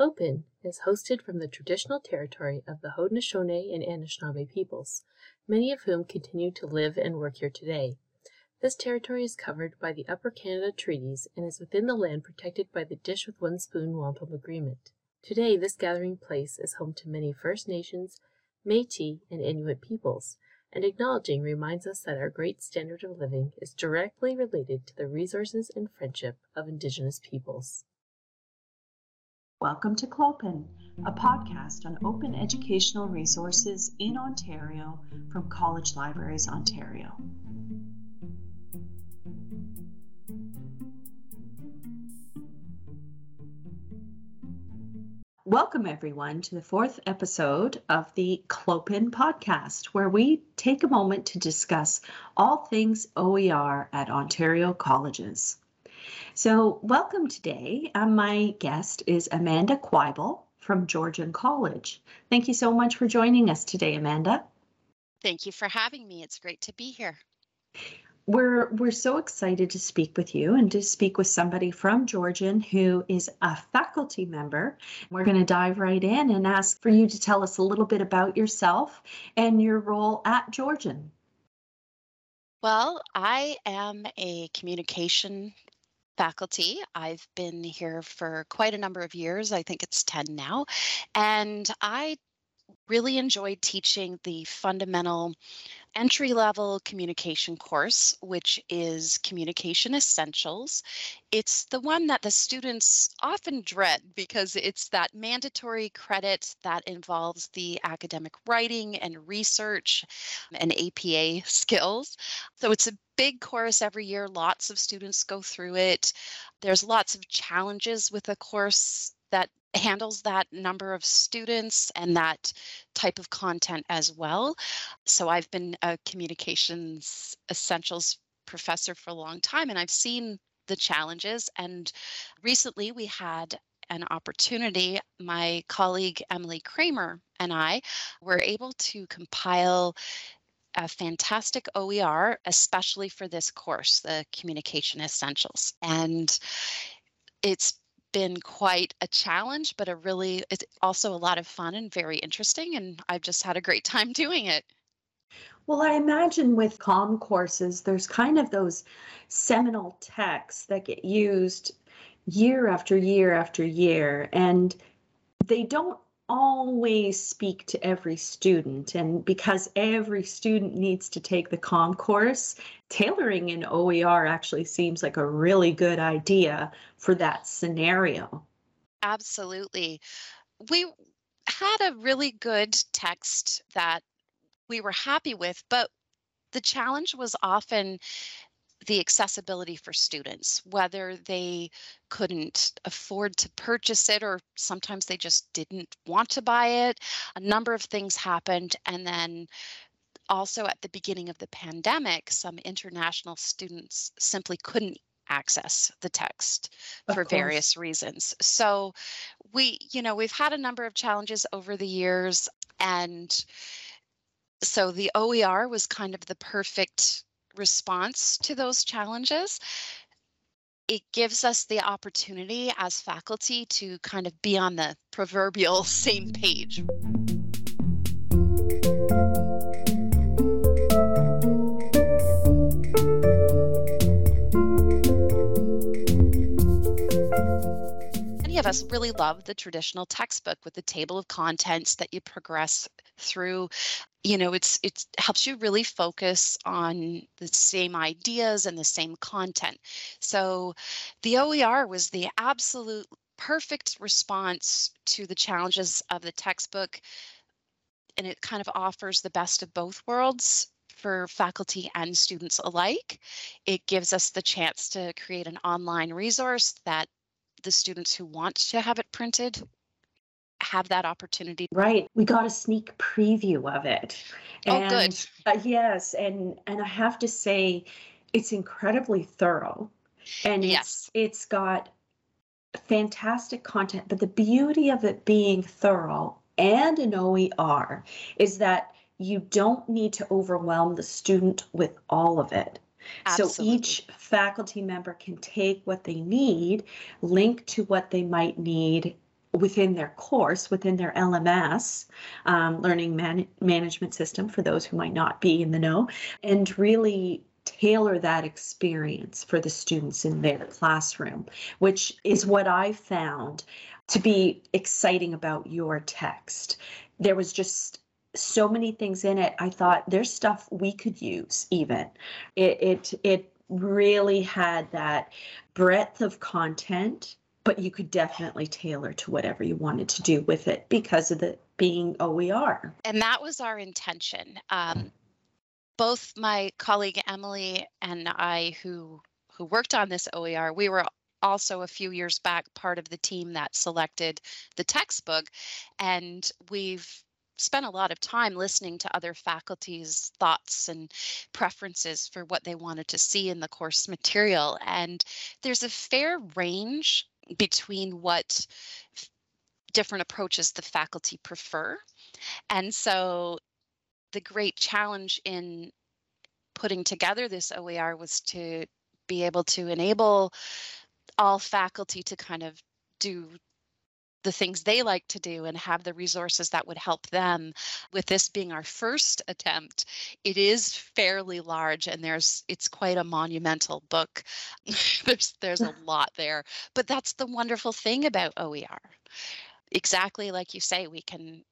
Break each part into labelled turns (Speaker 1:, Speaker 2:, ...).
Speaker 1: Clopen is hosted from the traditional territory of the Haudenosaunee and Anishinaabe peoples, many of whom continue to live and work here today. This territory is covered by the Upper Canada Treaties and is within the land protected by the Dish with One Spoon Wampum Agreement. Today, this gathering place is home to many First Nations, Métis, and Inuit peoples, and acknowledging reminds us that our great standard of living is directly related to the resources and friendship of Indigenous peoples.
Speaker 2: Welcome to Clopen, a podcast on open educational resources in Ontario from College Libraries Ontario. Welcome, everyone, to the fourth episode of the Clopen podcast, where we take a moment to discuss all things OER at Ontario colleges. So, welcome today. Uh, my guest is Amanda Quibell from Georgian College. Thank you so much for joining us today, Amanda.
Speaker 3: Thank you for having me. It's great to be here.
Speaker 2: We're we're so excited to speak with you and to speak with somebody from Georgian who is a faculty member. We're going to dive right in and ask for you to tell us a little bit about yourself and your role at Georgian.
Speaker 3: Well, I am a communication faculty. I've been here for quite a number of years. I think it's 10 now. And I really enjoyed teaching the fundamental entry level communication course, which is Communication Essentials. It's the one that the students often dread because it's that mandatory credit that involves the academic writing and research and APA skills. So it's a big course every year. Lots of students go through it. There's lots of challenges with a course that handles that number of students and that type of content as well. So I've been a communications essentials professor for a long time and I've seen the challenges. And recently we had an opportunity. My colleague Emily Cramer and I were able to compile a fantastic OER, especially for this course, the Communication Essentials. And it's been quite a challenge, but a really, it's also a lot of fun and very interesting. And I've just had a great time doing it.
Speaker 2: Well, I imagine with COM courses, there's kind of those seminal texts that get used year after year after year, and they don't always speak to every student. And because every student needs to take the COM course, tailoring in OER actually seems like a really good idea for that scenario.
Speaker 3: Absolutely. We had a really good text that we were happy with, but the challenge was often the accessibility for students, whether they couldn't afford to purchase it or sometimes they just didn't want to buy it. A number of things happened. And then also at the beginning of the pandemic, some international students simply couldn't access the text of for course. various reasons. So we, you know, we've had a number of challenges over the years and so the OER was kind of the perfect response to those challenges, it gives us the opportunity as faculty to kind of be on the proverbial same page. Of us mm-hmm. really love the traditional textbook with the table of contents that you progress through. You know it's it helps you really focus on the same ideas and the same content. So the oer was the absolute perfect response to the challenges of the textbook and it kind of offers the best of both worlds for faculty and students alike. It gives us the chance to create an online resource that the students who want to have it printed have that opportunity.
Speaker 2: Right. We got a sneak preview of it.
Speaker 3: And, oh, good.
Speaker 2: Uh, yes, and and I have to say, it's incredibly thorough, and it's yes. it's got fantastic content. But the beauty of it being thorough and an OER is that you don't need to overwhelm the student with all of it. Absolutely. So each faculty member can take what they need, link to what they might need within their course, within their LMS, um, Learning Man- Management System, for those who might not be in the know, and really tailor that experience for the students in their classroom, which is what I found to be exciting about your text. There was just so many things in it. I thought there's stuff we could use even. It it it really had that breadth of content, but you could definitely tailor to whatever you wanted to do with it because of the being OER.
Speaker 3: And that was our intention. Um, both my colleague Emily and I, who who worked on this OER, we were also a few years back part of the team that selected the textbook, and we've spent a lot of time listening to other faculty's thoughts and preferences for what they wanted to see in the course material. And there's a fair range between what different approaches the faculty prefer. And so the great challenge in putting together this OER was to be able to enable all faculty to kind of do the things they like to do and have the resources that would help them with this being our first attempt it is fairly large and there's it's quite a monumental book. There's there's a lot there but that's the wonderful thing about OER exactly like you say we can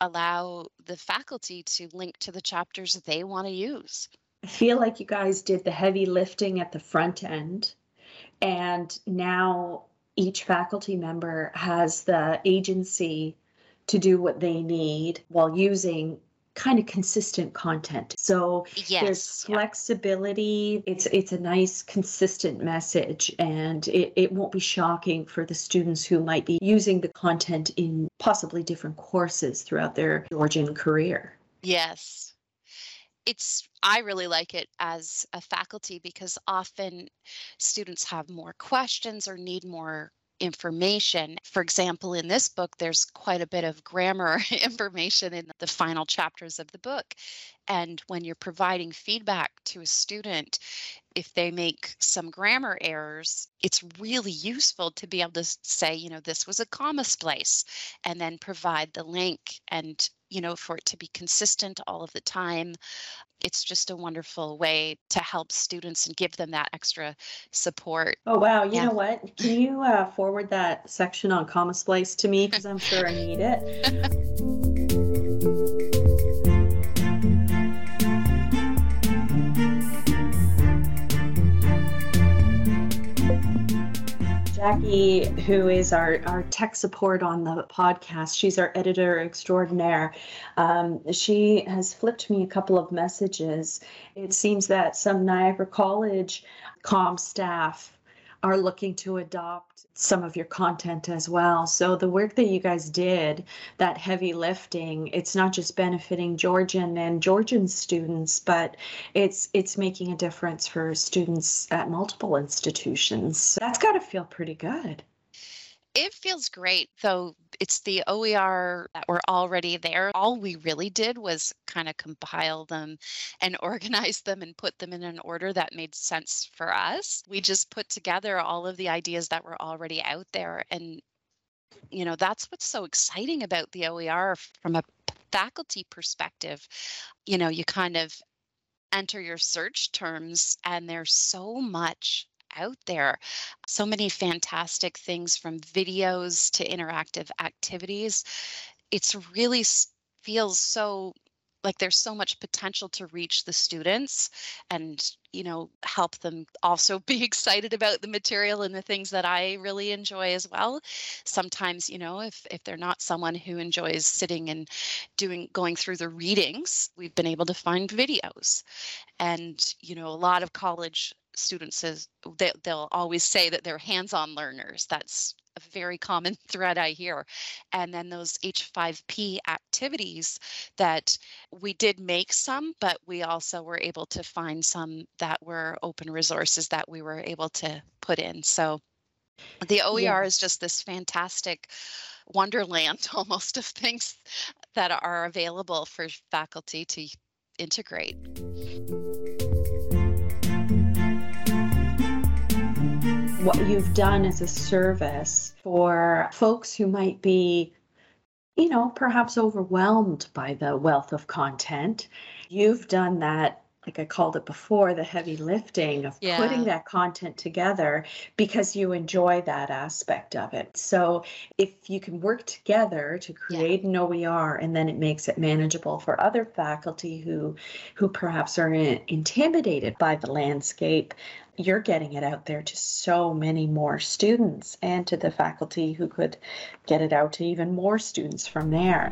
Speaker 3: allow the faculty to link to the chapters they want to use.
Speaker 2: I feel like you guys did the heavy lifting at the front end and now each faculty member has the agency to do what they need while using kind of consistent content. So
Speaker 3: yes,
Speaker 2: there's flexibility. It's it's a nice consistent message and it, it won't be shocking for the students who might be using the content in possibly different courses throughout their Georgian career.
Speaker 3: Yes. It's I really like it as a faculty because often students have more questions or need more information. For example, in this book, there's quite a bit of grammar information in the final chapters of the book. And when you're providing feedback to a student, if they make some grammar errors, it's really useful to be able to say, you know, this was a comma splice, and then provide the link and, you know, for it to be consistent all of the time it's just a wonderful way to help students and give them that extra support.
Speaker 2: Oh, wow. You yeah. know what? Can you uh, forward that section on comma splice to me? Because I'm sure I need it. Jackie, who is our, our tech support on the podcast, she's our editor extraordinaire. Um, she has flipped me a couple of messages. It seems that some Niagara College com staff are looking to adopt some of your content as well. So the work that you guys did, that heavy lifting, it's not just benefiting Georgian and Georgian students, but it's it's making a difference for students at multiple institutions. That's got to feel pretty good.
Speaker 3: It feels great, though it's the OER that were already there. All we really did was kind of compile them and organize them and put them in an order that made sense for us. We just put together all of the ideas that were already out there. And, you know, that's what's so exciting about the OER from a faculty perspective. You know, you kind of enter your search terms, and there's so much out there. So many fantastic things from videos to interactive activities. It's really feels so like there's so much potential to reach the students and you know help them also be excited about the material and the things that i really enjoy as well sometimes you know if if they're not someone who enjoys sitting and doing going through the readings we've been able to find videos and you know a lot of college students is they, they'll always say that they're hands-on learners. That's a very common thread i hear. And then those h5p activities that we did make some but we also were able to find some that were open resources that we were able to put in. So the oer yeah. is just this fantastic wonderland almost of things that are available for faculty to integrate
Speaker 2: what you've done as a service for folks who might be, you know, perhaps overwhelmed by the wealth of content. You've done that like I called it before, the heavy lifting of yeah. putting that content together because you enjoy that aspect of it. So if you can work together to create yeah. an OER and then it makes it manageable for other faculty who who perhaps are intimidated by the landscape, you're getting it out there to so many more students and to the faculty who could get it out to even more students from there.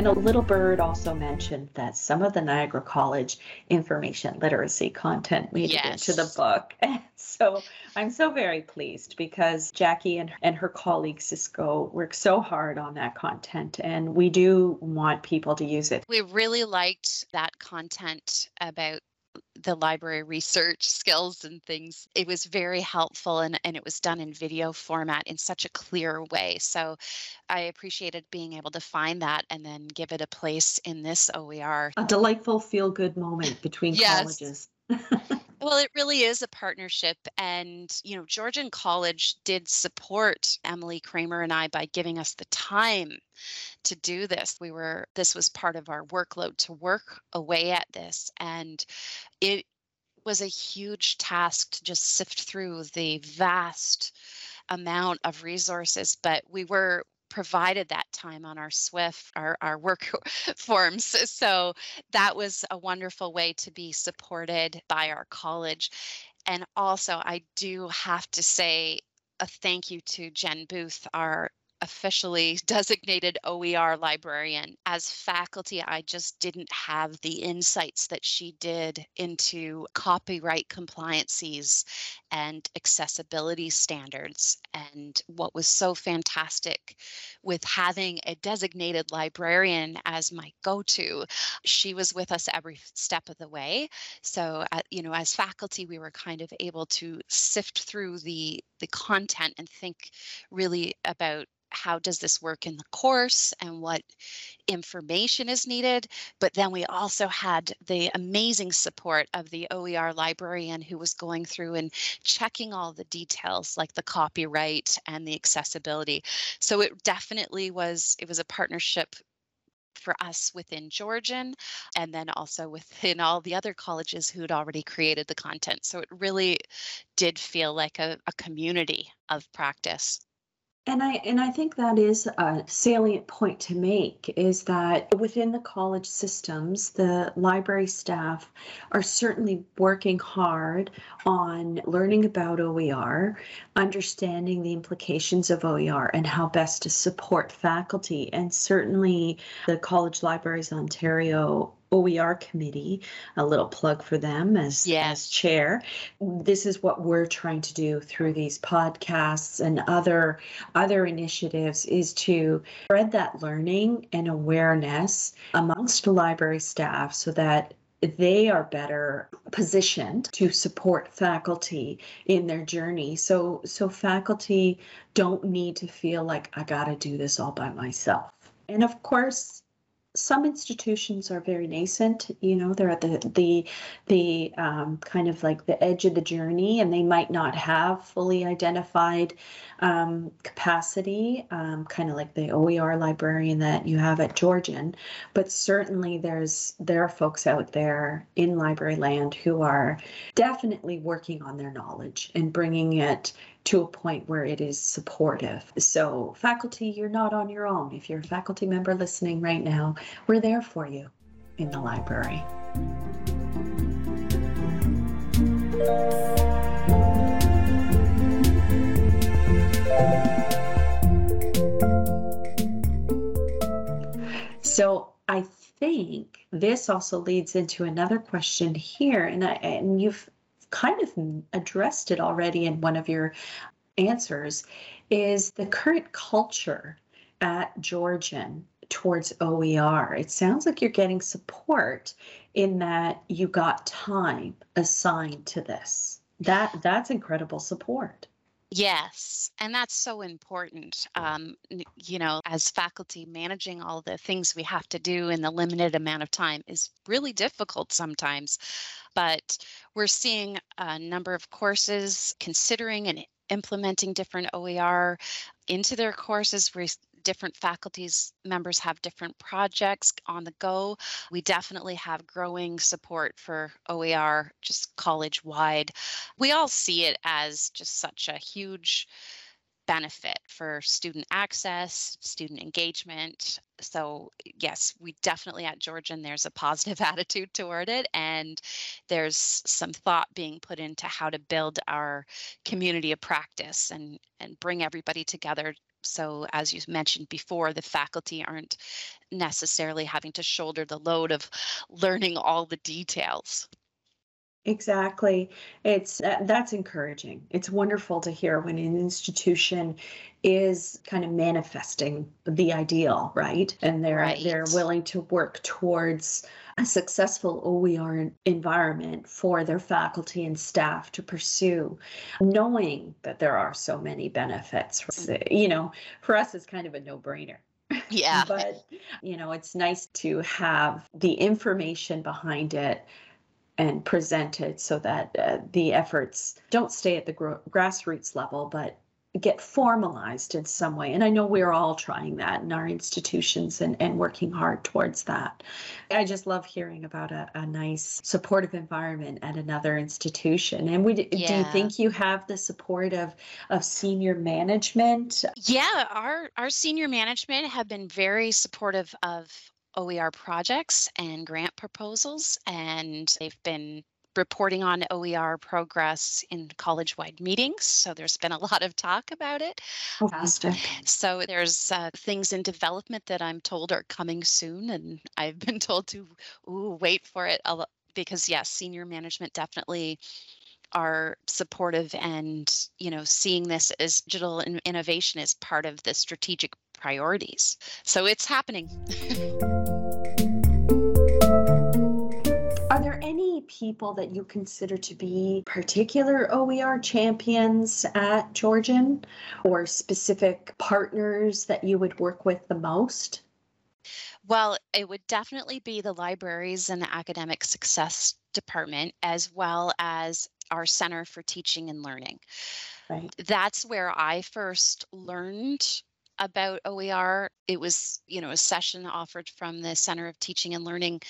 Speaker 2: And a little bird also mentioned that some of the Niagara College information literacy content made yes. it into the book. so I'm so very pleased because Jackie and, and her colleague Cisco work so hard on that content, and we do want people to use it.
Speaker 3: We really liked that content about the library research skills and things. It was very helpful and, and it was done in video format in such a clear way. So I appreciated being able to find that and then give it a place in this OER.
Speaker 2: A delightful feel good moment between yes. colleges.
Speaker 3: Well, it really is a partnership. And, you know, Georgian College did support Emily Cramer and I by giving us the time to do this. We were, this was part of our workload to work away at this. And it was a huge task to just sift through the vast amount of resources, but we were provided that time on our SWF, our, our work forms. So that was a wonderful way to be supported by our college. And also, I do have to say a thank you to Jen Booth, our officially designated OER librarian. As faculty, I just didn't have the insights that she did into copyright compliances and accessibility standards. And what was so fantastic with having a designated librarian as my go to, she was with us every step of the way. So, uh, you know, as faculty, we were kind of able to sift through the the content and think really about how does this work in the course and what information is needed. But then we also had the amazing support of the OER librarian who was going through and checking all the details like the copyright and the accessibility. So it definitely was, it was a partnership for us within Georgian and then also within all the other colleges who'd already created the content. So it really did feel like a, a community of practice.
Speaker 2: And I and I think that is a salient point to make is that within the college systems, the library staff are certainly working hard on learning about OER, understanding the implications of OER and how best to support faculty. And certainly the College Libraries Ontario OER committee, a little plug for them as, yes. as chair. This is what we're trying to do through these podcasts and other other initiatives is to spread that learning and awareness amongst library staff so that they are better positioned to support faculty in their journey so so faculty don't need to feel like i got to do this all by myself and of course some institutions are very nascent you know they're at the the the um, kind of like the edge of the journey and they might not have fully identified um, capacity um, kind of like the oer librarian that you have at georgian. But certainly there's there are folks out there in library land who are definitely working on their knowledge and bringing it to a point where it is supportive. So, faculty, you're not on your own. If you're a faculty member listening right now, we're there for you in the library. So, I think this also leads into another question here, and I, and you've kind of addressed it already in one of your answers is the current culture at Georgian towards OER. It sounds like you're getting support in that you got time assigned to this. That that's incredible support.
Speaker 3: Yes, and that's so important. Um, you know, as faculty, managing all the things we have to do in the limited amount of time is really difficult sometimes. But we're seeing a number of courses considering and implementing different OER into their courses. We're different faculties members have different projects on the go. We definitely have growing support for OER just college wide. We all see it as just such a huge benefit for student access, student engagement. So, yes, we definitely at Georgian, there's a positive attitude toward it. And there's some thought being put into how to build our community of practice and, and bring everybody together so, as you mentioned before, the faculty aren't necessarily having to shoulder the load of learning all the details.
Speaker 2: Exactly. It's that's encouraging. It's wonderful to hear when an institution is kind of manifesting the ideal, right? And they're right. they're willing to work towards a successful OER environment for their faculty and staff to pursue, knowing that there are so many benefits. Mm-hmm. You know, for us, it's kind of a no brainer.
Speaker 3: Yeah.
Speaker 2: but, you know, it's nice to have the information behind it and presented so that uh, the efforts don't stay at the gro- grassroots level, but get formalized in some way. And I know we're all trying that in our institutions and, and working hard towards that. I just love hearing about a, a nice supportive environment at another institution. And we yeah. do you think you have the support of of senior management?
Speaker 3: Yeah, our our senior management have been very supportive of OER projects and grant proposals, and they've been reporting on OER progress in college wide meetings. So there's been a lot of talk about it.
Speaker 2: Fantastic.
Speaker 3: so there's uh, things in development that I'm told are coming soon, and I've been told to ooh, wait for it because, yes, senior management definitely are supportive and you know seeing this as digital innovation as part of the strategic priorities so it's happening Are there
Speaker 2: any people that you consider to be particular OER champions at Georgian or specific partners that you would work with the most?
Speaker 3: Well, it would definitely be the libraries and the academic success department, as well as our Center for Teaching and Learning. Right. That's where I first learned about OER. It was, you know, a session offered from the Center of Teaching and Learning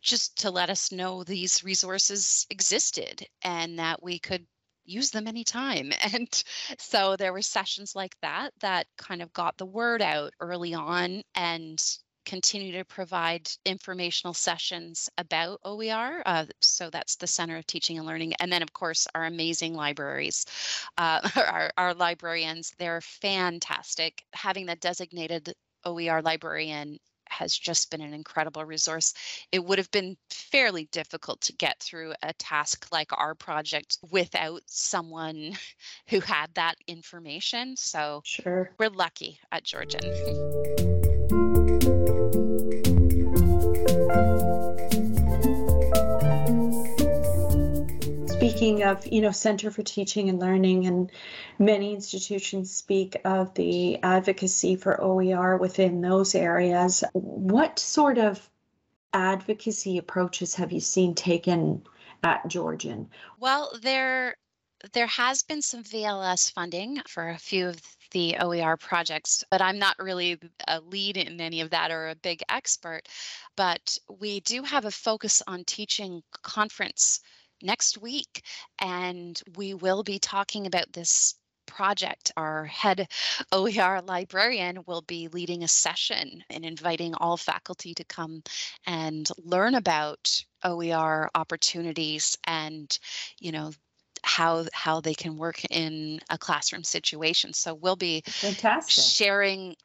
Speaker 3: just to let us know these resources existed and that we could use them anytime. And so there were sessions like that that kind of got the word out early on and continue to provide informational sessions about OER. Uh, so that's the Center of Teaching and Learning. And then, of course, our amazing libraries, uh, our, our librarians, they're fantastic. Having the designated OER librarian has just been an incredible resource. It would have been fairly difficult to get through a task like our project without someone who had that information. So
Speaker 2: sure.
Speaker 3: we're lucky at Georgian.
Speaker 2: speaking of, you know, Center for Teaching and Learning, and many institutions speak of the advocacy for OER within those areas. What sort of advocacy approaches have you seen taken at Georgian?
Speaker 3: Well, there there has been some VLS funding for a few of the OER projects, but I'm not really a lead in any of that or a big expert. But we do have a focus on teaching conference next week. And we will be talking about this project. Our head OER librarian will be leading a session and inviting all faculty to come and learn about OER opportunities and, you know, how how they can work in a classroom situation. So we'll be
Speaker 2: Fantastic.
Speaker 3: sharing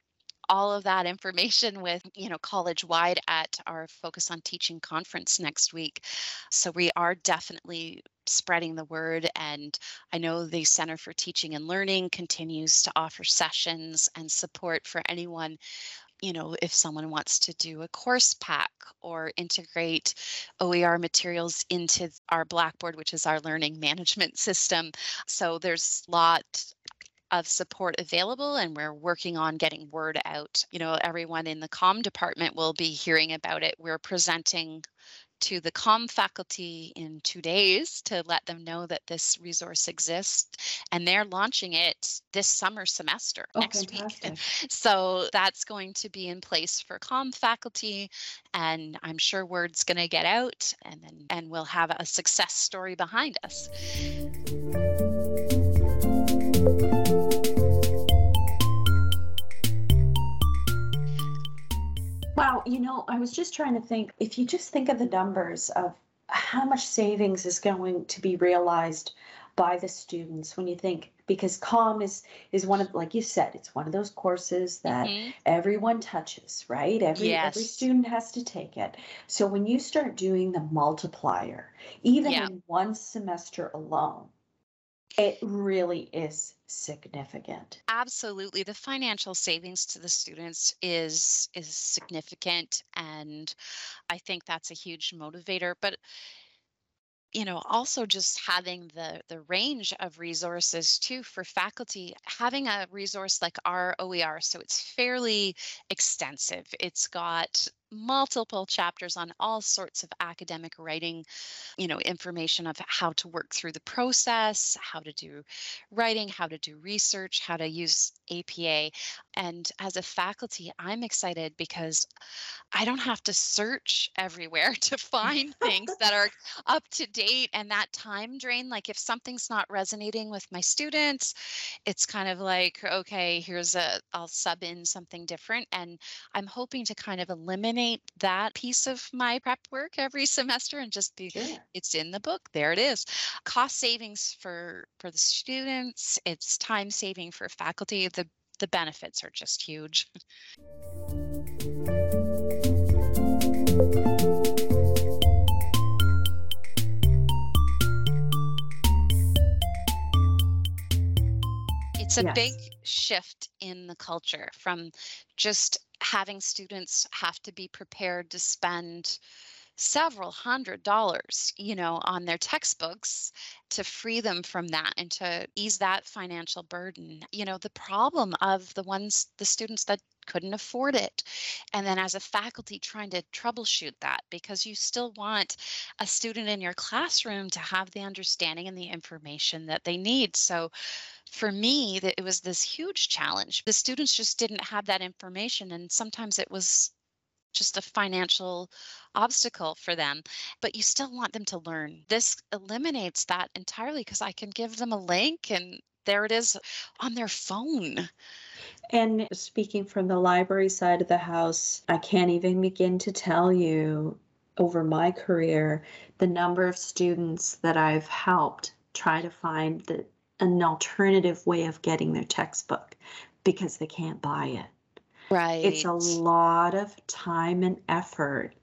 Speaker 3: all of that information with you know college wide at our focus on teaching conference next week so we are definitely spreading the word and i know the center for teaching and learning continues to offer sessions and support for anyone you know, if someone wants to do a course pack or integrate OER materials into our Blackboard, which is our learning management system. So there's a lot of support available and we're working on getting word out. You know, everyone in the COM department will be hearing about it. We're presenting to the COM faculty in two days to let them know that this resource exists. And they're launching it this summer semester
Speaker 2: Oh,
Speaker 3: next
Speaker 2: fantastic.
Speaker 3: week. So that's going to be in place for COM faculty. And I'm sure word's going to get out and then and we'll have a success story behind us.
Speaker 2: Wow, you know, I was just trying to think if you just think of the numbers of how much savings is going to be realized by the students when you think because COM is is one of like you said, it's one of those courses that
Speaker 3: Mhm.
Speaker 2: everyone touches, right? Every every student has to take it. So when you start doing the multiplier, even
Speaker 3: Yeah.
Speaker 2: in one semester alone, it really is significant.
Speaker 3: Absolutely. The financial savings to the students is is significant and I think that's a huge motivator, but you know, also just having the the range of resources too for faculty, having a resource like our OER, so it's fairly extensive. It's got multiple chapters on all sorts of academic writing, you know, information of how to work through the process, how to do writing, how to do research, how to use APA. And as a faculty, I'm excited because I don't have to search everywhere to find things that are up to date and that time drain. Like if something's not resonating with my students, it's kind of like, okay, here's a, I'll sub in something different. And I'm hoping to kind of eliminate that piece of my prep work every semester and just be
Speaker 2: Sure.
Speaker 3: it's in the book there it is cost savings for for the students it's time saving for faculty the the benefits are just huge it's a
Speaker 2: Yes.
Speaker 3: big shift in the culture from just having students have to be prepared to spend several hundred dollars you know on their textbooks to free them from that and to ease that financial burden. You know the problem of the ones the students that couldn't afford it and then as a faculty trying to troubleshoot that because you still want a student in your classroom to have the understanding and the information that they need. So for me that it was this huge challenge. The students just didn't have that information and sometimes it was just a financial obstacle for them but you still want them to learn this eliminates that entirely because i can give them a link and there it is on their phone
Speaker 2: And speaking from the library side of the house, I can't even begin to tell you over my career the number of students that I've helped try to find the, an alternative way of getting their textbook because they can't buy it.
Speaker 3: Right
Speaker 2: It's a lot of time and effort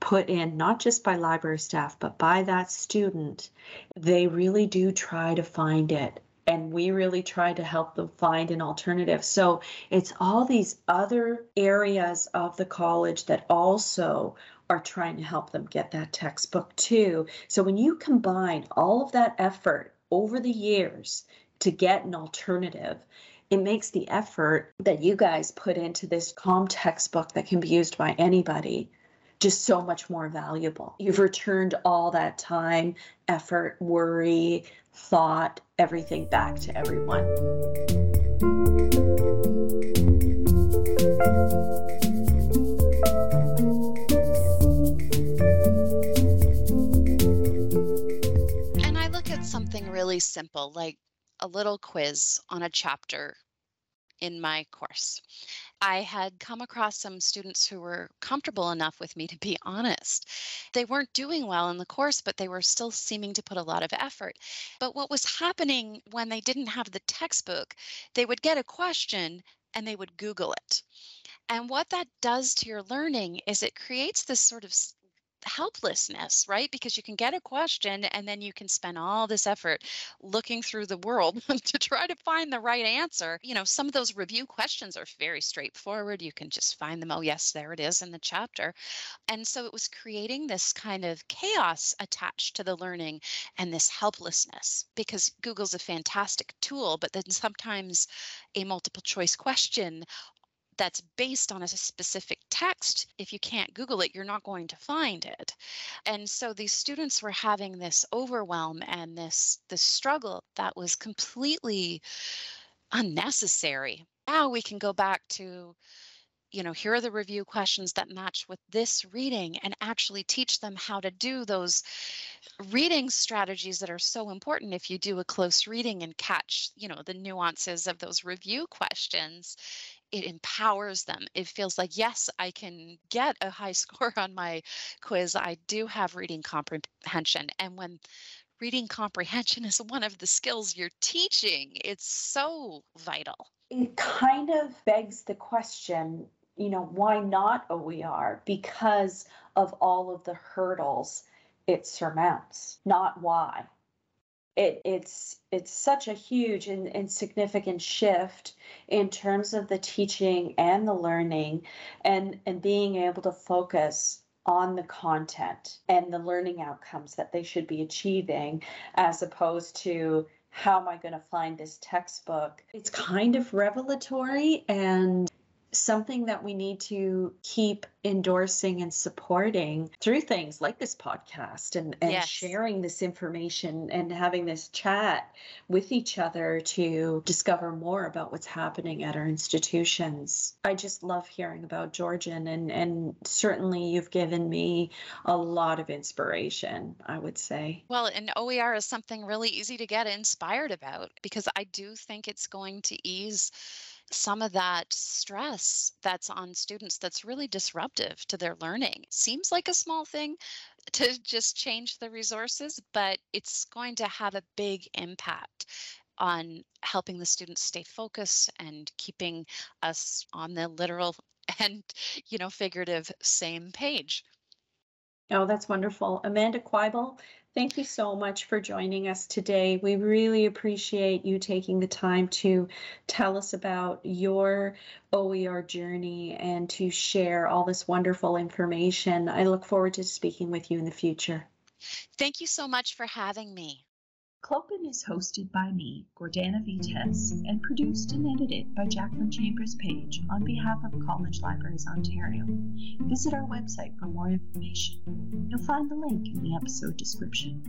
Speaker 2: put in, not just by library staff, but by that student. They really do try to find it. And we really try to help them find an alternative. So it's all these other areas of the college that also are trying to help them get that textbook too. So when you combine all of that effort over the years to get an alternative, it makes the effort that you guys put into this COM textbook that can be used by anybody just so much more valuable. You've returned all that time, effort, worry, thought, everything back to everyone.
Speaker 3: and i look at something really simple like a little quiz on a chapter in my course I had come across some students who were comfortable enough with me to be honest. They weren't doing well in the course, but they were still seeming to put a lot of effort. But what was happening when they didn't have the textbook, they would get a question and they would Google it. And what that does to your learning is it creates this sort of helplessness, right? Because you can get a question and then you can spend all this effort looking through the world to try to find the right answer. You know, some of those review questions are very straightforward. You can just find them. Oh, yes, there it is in the chapter. And so it was creating this kind of chaos attached to the learning and this helplessness because Google's a fantastic tool, but then sometimes a multiple choice question that's based on a specific text, if you can't Google it, you're not going to find it. And so these students were having this overwhelm and this this struggle that was completely unnecessary. Now we can go back to you know, here are the review questions that match with this reading and actually teach them how to do those reading strategies that are so important if you do a close reading and catch, you know, the nuances of those review questions it empowers them. It feels like, yes, I can get a high score on my quiz. I do have reading comprehension. And when reading comprehension is one of the skills you're teaching, it's so vital.
Speaker 2: It kind of begs the question you know, why not OER? Because of all of the hurdles it surmounts, not why it, it's it's such a huge and, and significant shift in terms of the teaching and the learning and and being able to focus on the content and the learning outcomes that they should be achieving as opposed to how am I going to find this textbook? It's kind of revelatory and something that we need to keep endorsing and supporting through things like this podcast and, and yes. sharing this information and having this chat with each other to discover more about what's happening at our institutions. I just love hearing about Georgian and, and certainly you've given me a lot of inspiration, I would say.
Speaker 3: Well, and OER is something really easy to get inspired about because I do think it's going to ease some of that stress that's on students that's really disruptive to their learning. Seems like a small thing to just change the resources, but it's going to have a big impact on helping the students stay focused and keeping us on the literal and you know figurative same page.
Speaker 2: Oh, that's wonderful. Amanda Quibell, Thank you so much for joining us today. We really appreciate you taking the time to tell us about your OER journey and to share all this wonderful information. I look forward to speaking with you in the future.
Speaker 3: Thank you so much for having me.
Speaker 1: Clopen is hosted by me, Gordana Vites, and produced and edited by Jaclyn Chambers Page on behalf of College Libraries Ontario. Visit our website for more information. You'll find the link in the episode description.